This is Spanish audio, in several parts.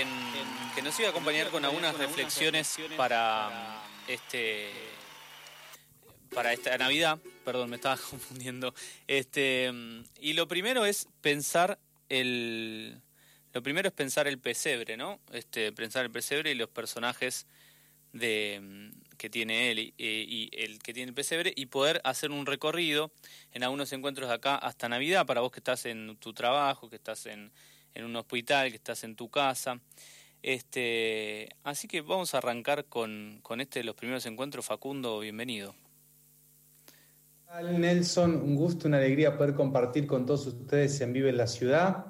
en, que nos iba a acompañar con algunas reflexiones para este para esta Navidad, perdón, me estaba confundiendo. Este, y lo primero es pensar el lo primero es pensar el pesebre, ¿no? Este, pensar el pesebre y los personajes de que tiene él y, el que tiene el pesebre y poder hacer un recorrido en algunos encuentros de acá hasta Navidad para vos que estás en tu trabajo, que estás en, en un hospital, que estás en tu casa. Este, así que vamos a arrancar con, con este de los primeros encuentros. Facundo, bienvenido. Nelson, un gusto, una alegría poder compartir con todos ustedes en Vive en la Ciudad.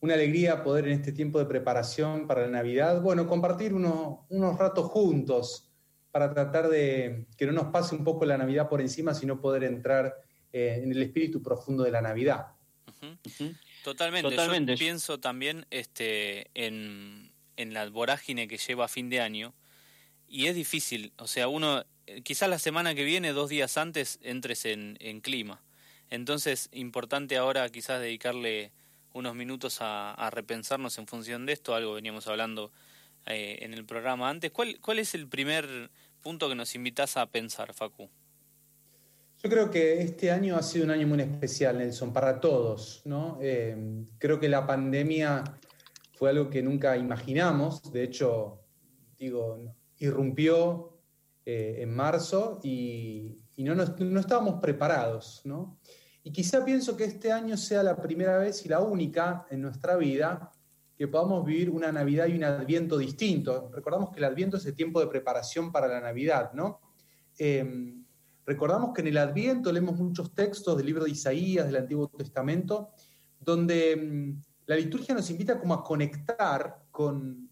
Una alegría poder en este tiempo de preparación para la Navidad, bueno, compartir unos, unos ratos juntos para tratar de que no nos pase un poco la Navidad por encima, sino poder entrar eh, en el espíritu profundo de la Navidad. Totalmente. Totalmente. Yo pienso también este, en, en la vorágine que lleva a fin de año y es difícil. O sea, uno, eh, quizás la semana que viene, dos días antes, entres en, en clima. Entonces, importante ahora quizás dedicarle unos minutos a, a repensarnos en función de esto, algo veníamos hablando eh, en el programa antes. ¿Cuál, ¿Cuál es el primer punto que nos invitas a pensar, Facu? Yo creo que este año ha sido un año muy especial, Nelson, para todos. ¿no? Eh, creo que la pandemia fue algo que nunca imaginamos. De hecho, digo, irrumpió eh, en marzo y, no, estábamos preparados. ¿no? Y quizá pienso que este año sea la primera vez y la única en nuestra vida que podamos vivir una Navidad y un Adviento distinto. Recordamos que el Adviento es el tiempo de preparación para la Navidad, ¿no? Em, recordamos que en el Adviento leemos muchos textos del libro de Isaías, del Antiguo Testamento, donde em, la liturgia nos invita como a conectar con,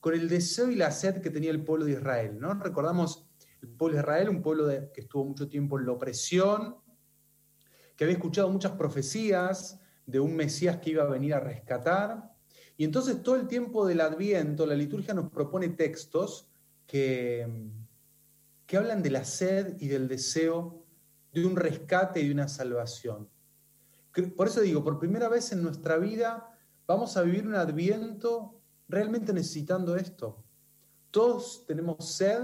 con, el deseo y la sed que tenía el pueblo de Israel, ¿no? Recordamos el pueblo de Israel, un pueblo que estuvo mucho tiempo en la opresión, que había escuchado muchas profecías de un Mesías que iba a venir a rescatar, y entonces todo el tiempo del Adviento, la liturgia nos propone textos que, que hablan de la sed y del deseo de un rescate y de una salvación. Por eso digo, por primera vez en nuestra vida vamos a vivir un Adviento realmente necesitando esto. Todos tenemos sed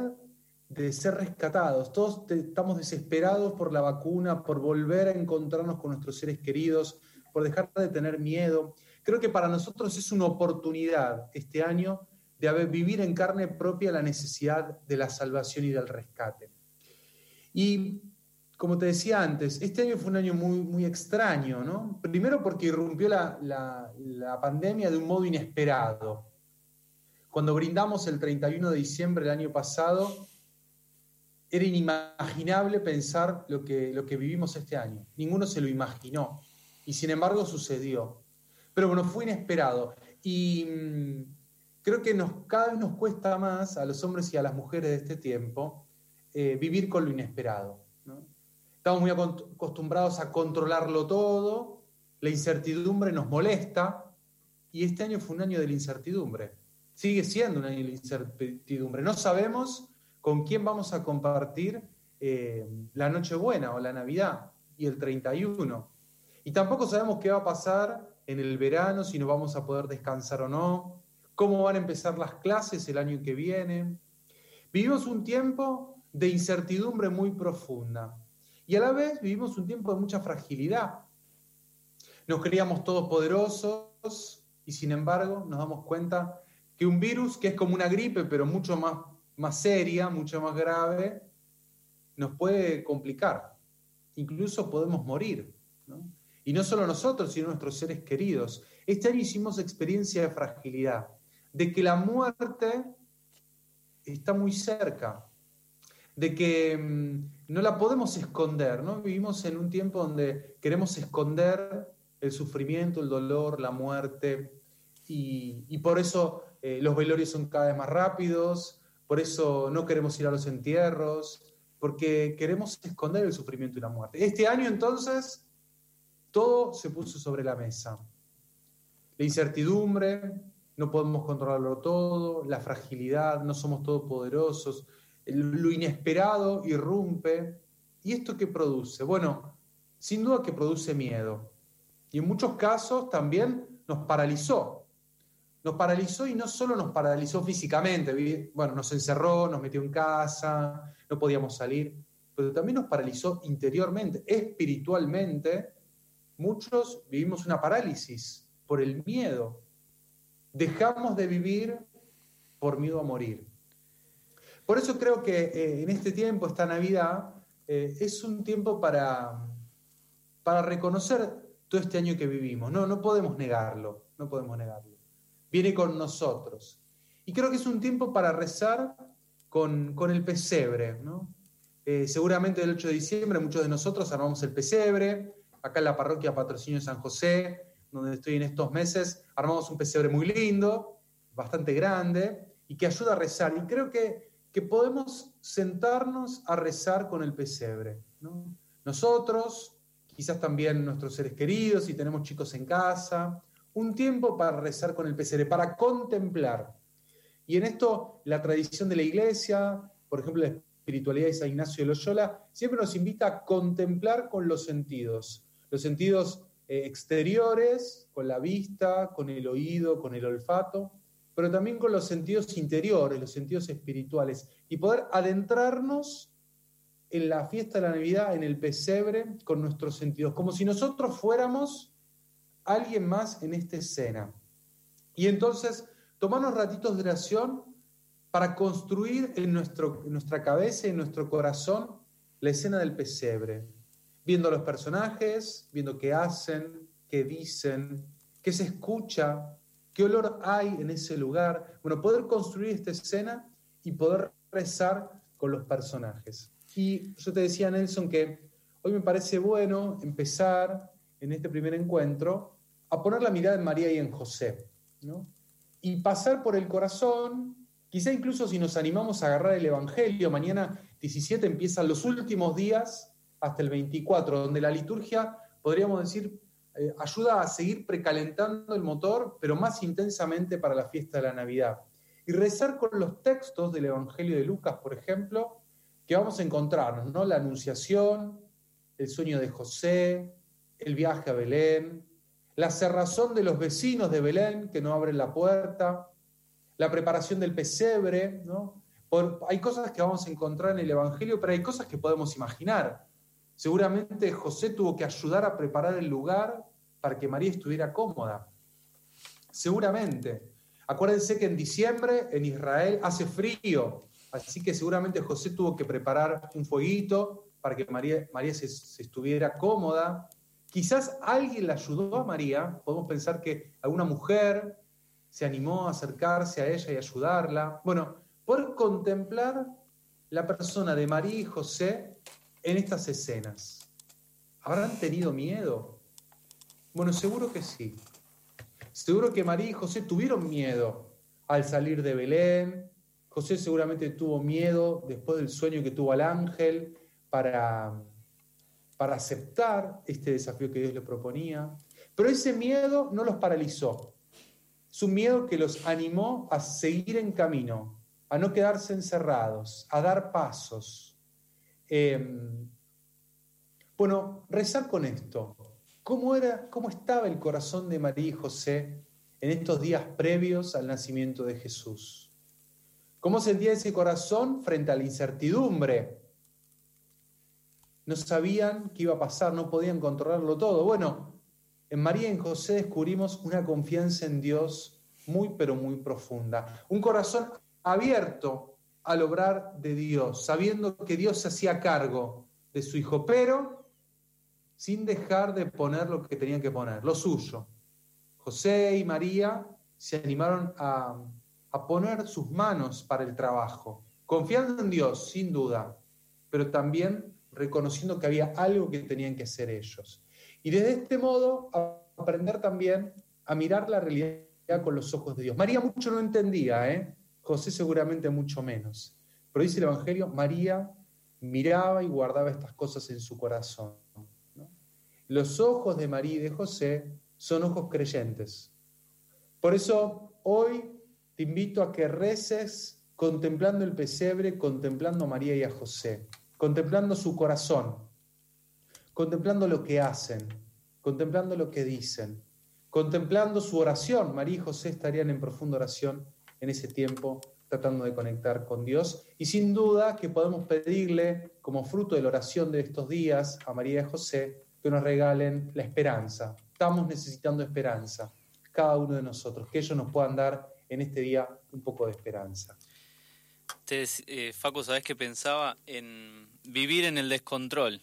de ser rescatados, todos estamos desesperados por la vacuna, por volver a encontrarnos con nuestros seres queridos, por dejar de tener miedo. Creo que para nosotros es una oportunidad este año de vivir en carne propia la necesidad de la salvación y del rescate. Y como te decía antes, este año fue un año muy, muy extraño, ¿no? Primero porque irrumpió la, la pandemia de un modo inesperado. Cuando brindamos el 31 de diciembre del año pasado, era inimaginable pensar lo que, lo que vivimos este año. Ninguno se lo imaginó. Y sin embargo sucedió. Pero bueno, fue inesperado. Y mm, creo que nos, cada vez nos cuesta más a los hombres y a las mujeres de este tiempo eh, vivir con lo inesperado. Estamos muy acostumbrados a controlarlo todo, la incertidumbre nos molesta, y este año fue un año de la incertidumbre. Sigue siendo un año de la incertidumbre. No sabemos con quién vamos a compartir eh, la Nochebuena o la Navidad y el 31. Y tampoco sabemos qué va a pasar en el verano, si nos vamos a poder descansar o no, cómo van a empezar las clases el año que viene. Vivimos un tiempo de incertidumbre muy profunda y a la vez vivimos un tiempo de mucha fragilidad. Nos creíamos todos poderosos y sin embargo nos damos cuenta que un virus que es como una gripe pero mucho más, más seria, mucho más grave, nos puede complicar. Incluso podemos morir. ¿no? Y no solo nosotros, sino nuestros seres queridos. Este año hicimos experiencia de fragilidad, de que la muerte está muy cerca, de que mm, no la podemos esconder, ¿no? Vivimos en un tiempo donde queremos esconder el sufrimiento, el dolor, la muerte, y, por eso eh, los velorios son cada vez más rápidos, por eso no queremos ir a los entierros, porque queremos esconder el sufrimiento y la muerte. Este año entonces todo se puso sobre la mesa. La incertidumbre, no podemos controlarlo todo, la fragilidad, no somos todopoderosos, lo inesperado irrumpe. ¿Y esto qué produce? Bueno, sin duda que produce miedo. Y en muchos casos también nos paralizó. Nos paralizó y no solo nos paralizó físicamente, bueno, nos encerró, nos metió en casa, no podíamos salir, pero también nos paralizó interiormente, espiritualmente. Muchos vivimos una parálisis por el miedo. Dejamos de vivir por miedo a morir. Por eso creo que eh, en este tiempo, esta Navidad, eh, es un tiempo para, para reconocer todo este año que vivimos. No, no podemos negarlo, no podemos negarlo. Viene con nosotros. Y creo que es un tiempo para rezar con, el pesebre. Eh, seguramente el 8 de diciembre muchos de nosotros armamos el pesebre. Acá en la parroquia Patrocinio San José, donde estoy en estos meses, armamos un pesebre muy lindo, bastante grande, y que ayuda a rezar. Y creo que, que podemos sentarnos a rezar con el pesebre. Nosotros, quizás también nuestros seres queridos, si tenemos chicos en casa, un tiempo para rezar con el pesebre, para contemplar. Y en esto la tradición de la iglesia, por ejemplo la espiritualidad de San Ignacio de Loyola, siempre nos invita a contemplar con los sentidos, los sentidos eh, exteriores, con la vista, con el oído, con el olfato, pero también con los sentidos interiores, los sentidos espirituales, y poder adentrarnos en la fiesta de la Navidad, en el pesebre, con nuestros sentidos, como si nosotros fuéramos alguien más en esta escena. Y entonces, tomarnos ratitos de oración para construir en, nuestro, en nuestra cabeza, en nuestro corazón, la escena del pesebre, viendo los personajes, viendo qué hacen, qué dicen, qué se escucha, qué olor hay en ese lugar. Bueno, poder construir esta escena y poder rezar con los personajes. Y yo te decía, Nelson, que hoy me parece bueno empezar en este primer encuentro a poner la mirada en María y en José, ¿no? Y pasar por el corazón, quizá incluso si nos animamos a agarrar el Evangelio, mañana 17 empiezan los últimos días hasta el 24, donde la liturgia, podríamos decir, eh, ayuda a seguir precalentando el motor, pero más intensamente para la fiesta de la Navidad. Y rezar con los textos del Evangelio de Lucas, por ejemplo, que vamos a encontrarnos, ¿no? La Anunciación, el sueño de José, el viaje a Belén, la cerrazón de los vecinos de Belén que no abren la puerta, la preparación del pesebre, ¿no? hay cosas que vamos a encontrar en el Evangelio, pero hay cosas que podemos imaginar. Seguramente José tuvo que ayudar a preparar el lugar para que María estuviera cómoda. Seguramente. Acuérdense que en diciembre en Israel hace frío, así que seguramente José tuvo que preparar un fueguito para que María, María se, estuviera cómoda. Quizás alguien le ayudó a María, podemos pensar que alguna mujer se animó a acercarse a ella y ayudarla. Bueno, por contemplar la persona de María y José en estas escenas? ¿Habrán tenido miedo? Bueno, seguro que sí. Seguro que María y José tuvieron miedo al salir de Belén. José seguramente tuvo miedo después del sueño que tuvo al ángel para, para aceptar este desafío que Dios le proponía. Pero ese miedo no los paralizó. Es un miedo que los animó a seguir en camino, a no quedarse encerrados, a dar pasos Em, bueno, rezar con esto. ¿Cómo, era, ¿Cómo estaba el corazón de María y José en estos días previos al nacimiento de Jesús? ¿Cómo sentía ese corazón frente a la incertidumbre? No sabían qué iba a pasar, no podían controlarlo todo. Bueno, en María y en José descubrimos una confianza en Dios muy, pero muy profunda. Un corazón abierto al obrar de Dios, sabiendo que Dios se hacía cargo de su hijo, pero sin dejar de poner lo que tenían que poner, lo suyo. José y María se animaron a, a poner sus manos para el trabajo, confiando en Dios, sin duda, pero también reconociendo que había algo que tenían que hacer ellos. Y desde este modo aprender también a mirar la realidad con los ojos de Dios. María mucho no entendía, ¿eh? José seguramente mucho menos. Pero dice el Evangelio, María miraba y guardaba estas cosas en su corazón. Los ojos de María y de José son ojos creyentes. Por eso hoy te invito a que reces contemplando el pesebre, contemplando a María y a José, contemplando su corazón, contemplando lo que hacen, contemplando lo que dicen, contemplando su oración. María y José estarían en profunda oración en ese tiempo, tratando de conectar con Dios. Y sin duda que podemos pedirle, como fruto de la oración de estos días, a María y José, que nos regalen la esperanza. Estamos necesitando esperanza, cada uno de nosotros, que ellos nos puedan dar en este día un poco de esperanza. Entonces, eh, Facu, ¿sabés que pensaba en vivir en el descontrol?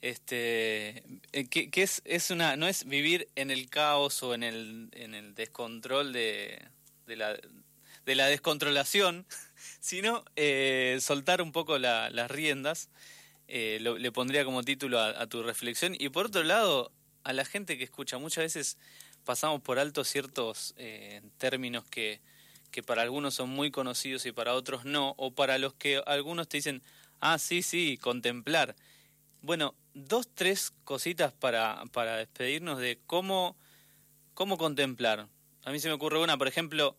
Este, eh, es, es una, no es vivir en el caos o en el, en el descontrol de, de, la, de la descontrolación, sino eh, soltar un poco las riendas. Eh, le pondría como título a, tu reflexión. Y por otro lado, a la gente que escucha, muchas veces pasamos por alto ciertos términos que, que para algunos son muy conocidos y para otros no, o para los que algunos te dicen, ah, sí, sí, contemplar. Bueno, dos, tres cositas para, para despedirnos de cómo, cómo contemplar. A mí se me ocurre una, por ejemplo,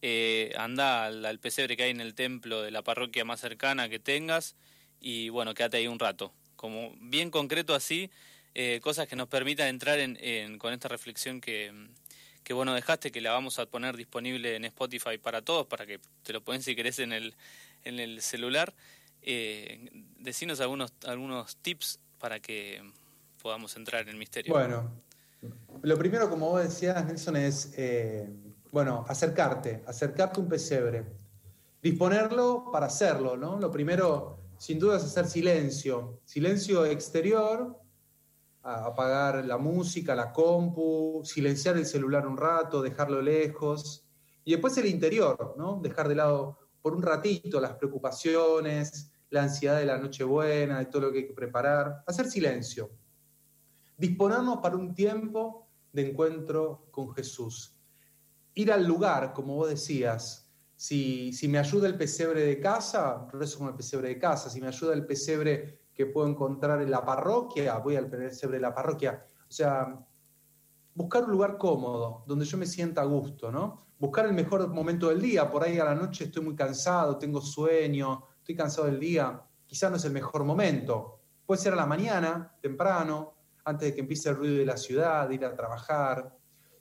eh, anda al, pesebre que hay en el templo de la parroquia más cercana que tengas y bueno, quédate ahí un rato. Como bien concreto así, eh, cosas que nos permitan entrar en, con esta reflexión que, que bueno dejaste, que la vamos a poner disponible en Spotify para todos, para que te lo pueden si querés en el, en el celular. Eh, decinos algunos, algunos tips para que podamos entrar en el misterio. Bueno, lo primero, como vos decías, Nelson, es, eh, bueno, acercarte, acercarte un pesebre, disponerlo para hacerlo, ¿no? Lo primero, sin duda, es hacer silencio, silencio exterior, apagar la música, la compu, silenciar el celular un rato, dejarlo lejos, y después el interior, ¿no? Dejar de lado por un ratito las preocupaciones, la ansiedad de la Nochebuena, de todo lo que hay que preparar, hacer silencio, disponernos para un tiempo de encuentro con Jesús, ir al lugar, como vos decías, si, si me ayuda el pesebre de casa, rezo con el pesebre de casa, si me ayuda el pesebre que puedo encontrar en la parroquia, voy al pesebre de la parroquia, o sea, buscar un lugar cómodo, donde yo me sienta a gusto, ¿no? Buscar el mejor momento del día, por ahí a la noche estoy muy cansado, tengo sueño, estoy cansado del día, quizás no es el mejor momento. Puede ser a la mañana, temprano, antes de que empiece el ruido de la ciudad, ir a trabajar.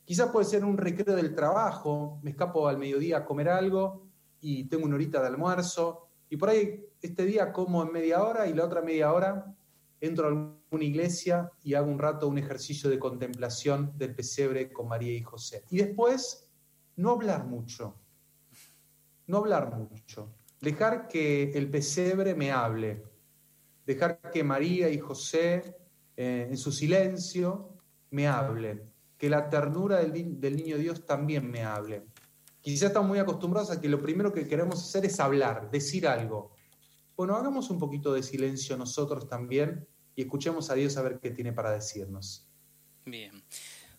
Quizás puede ser un recreo del trabajo, me escapo al mediodía a comer algo y tengo una horita de almuerzo. Y por ahí este día como en media hora y la otra media hora entro a alguna iglesia y hago un rato un ejercicio de contemplación del pesebre con María y José. Y después, no hablar mucho. No hablar mucho. Dejar que el pesebre me hable, dejar que María y José eh, en su silencio me hablen, que la ternura del, del, niño Dios también me hable. Quizás estamos muy acostumbrados a que lo primero que queremos hacer es hablar, decir algo. Bueno, hagamos un poquito de silencio nosotros también y escuchemos a Dios a ver qué tiene para decirnos. Bien.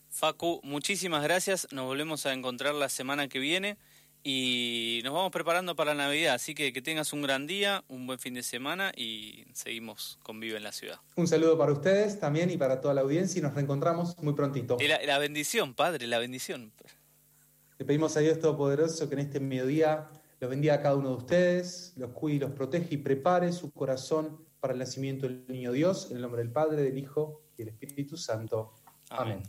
Facu, muchísimas gracias. Nos volvemos a encontrar la semana que viene y nos vamos preparando para la Navidad, así que que tengas un gran día, un buen fin de semana y seguimos con Vive en la Ciudad. Un saludo para ustedes también y para toda la audiencia y nos reencontramos muy prontito. La, la bendición, Padre, la bendición. Le pedimos a Dios Todopoderoso que en este mediodía los bendiga a cada uno de ustedes, los cuide y los protege y prepare su corazón para el nacimiento del niño Dios, en el nombre del Padre, del Hijo y del Espíritu Santo. Amén.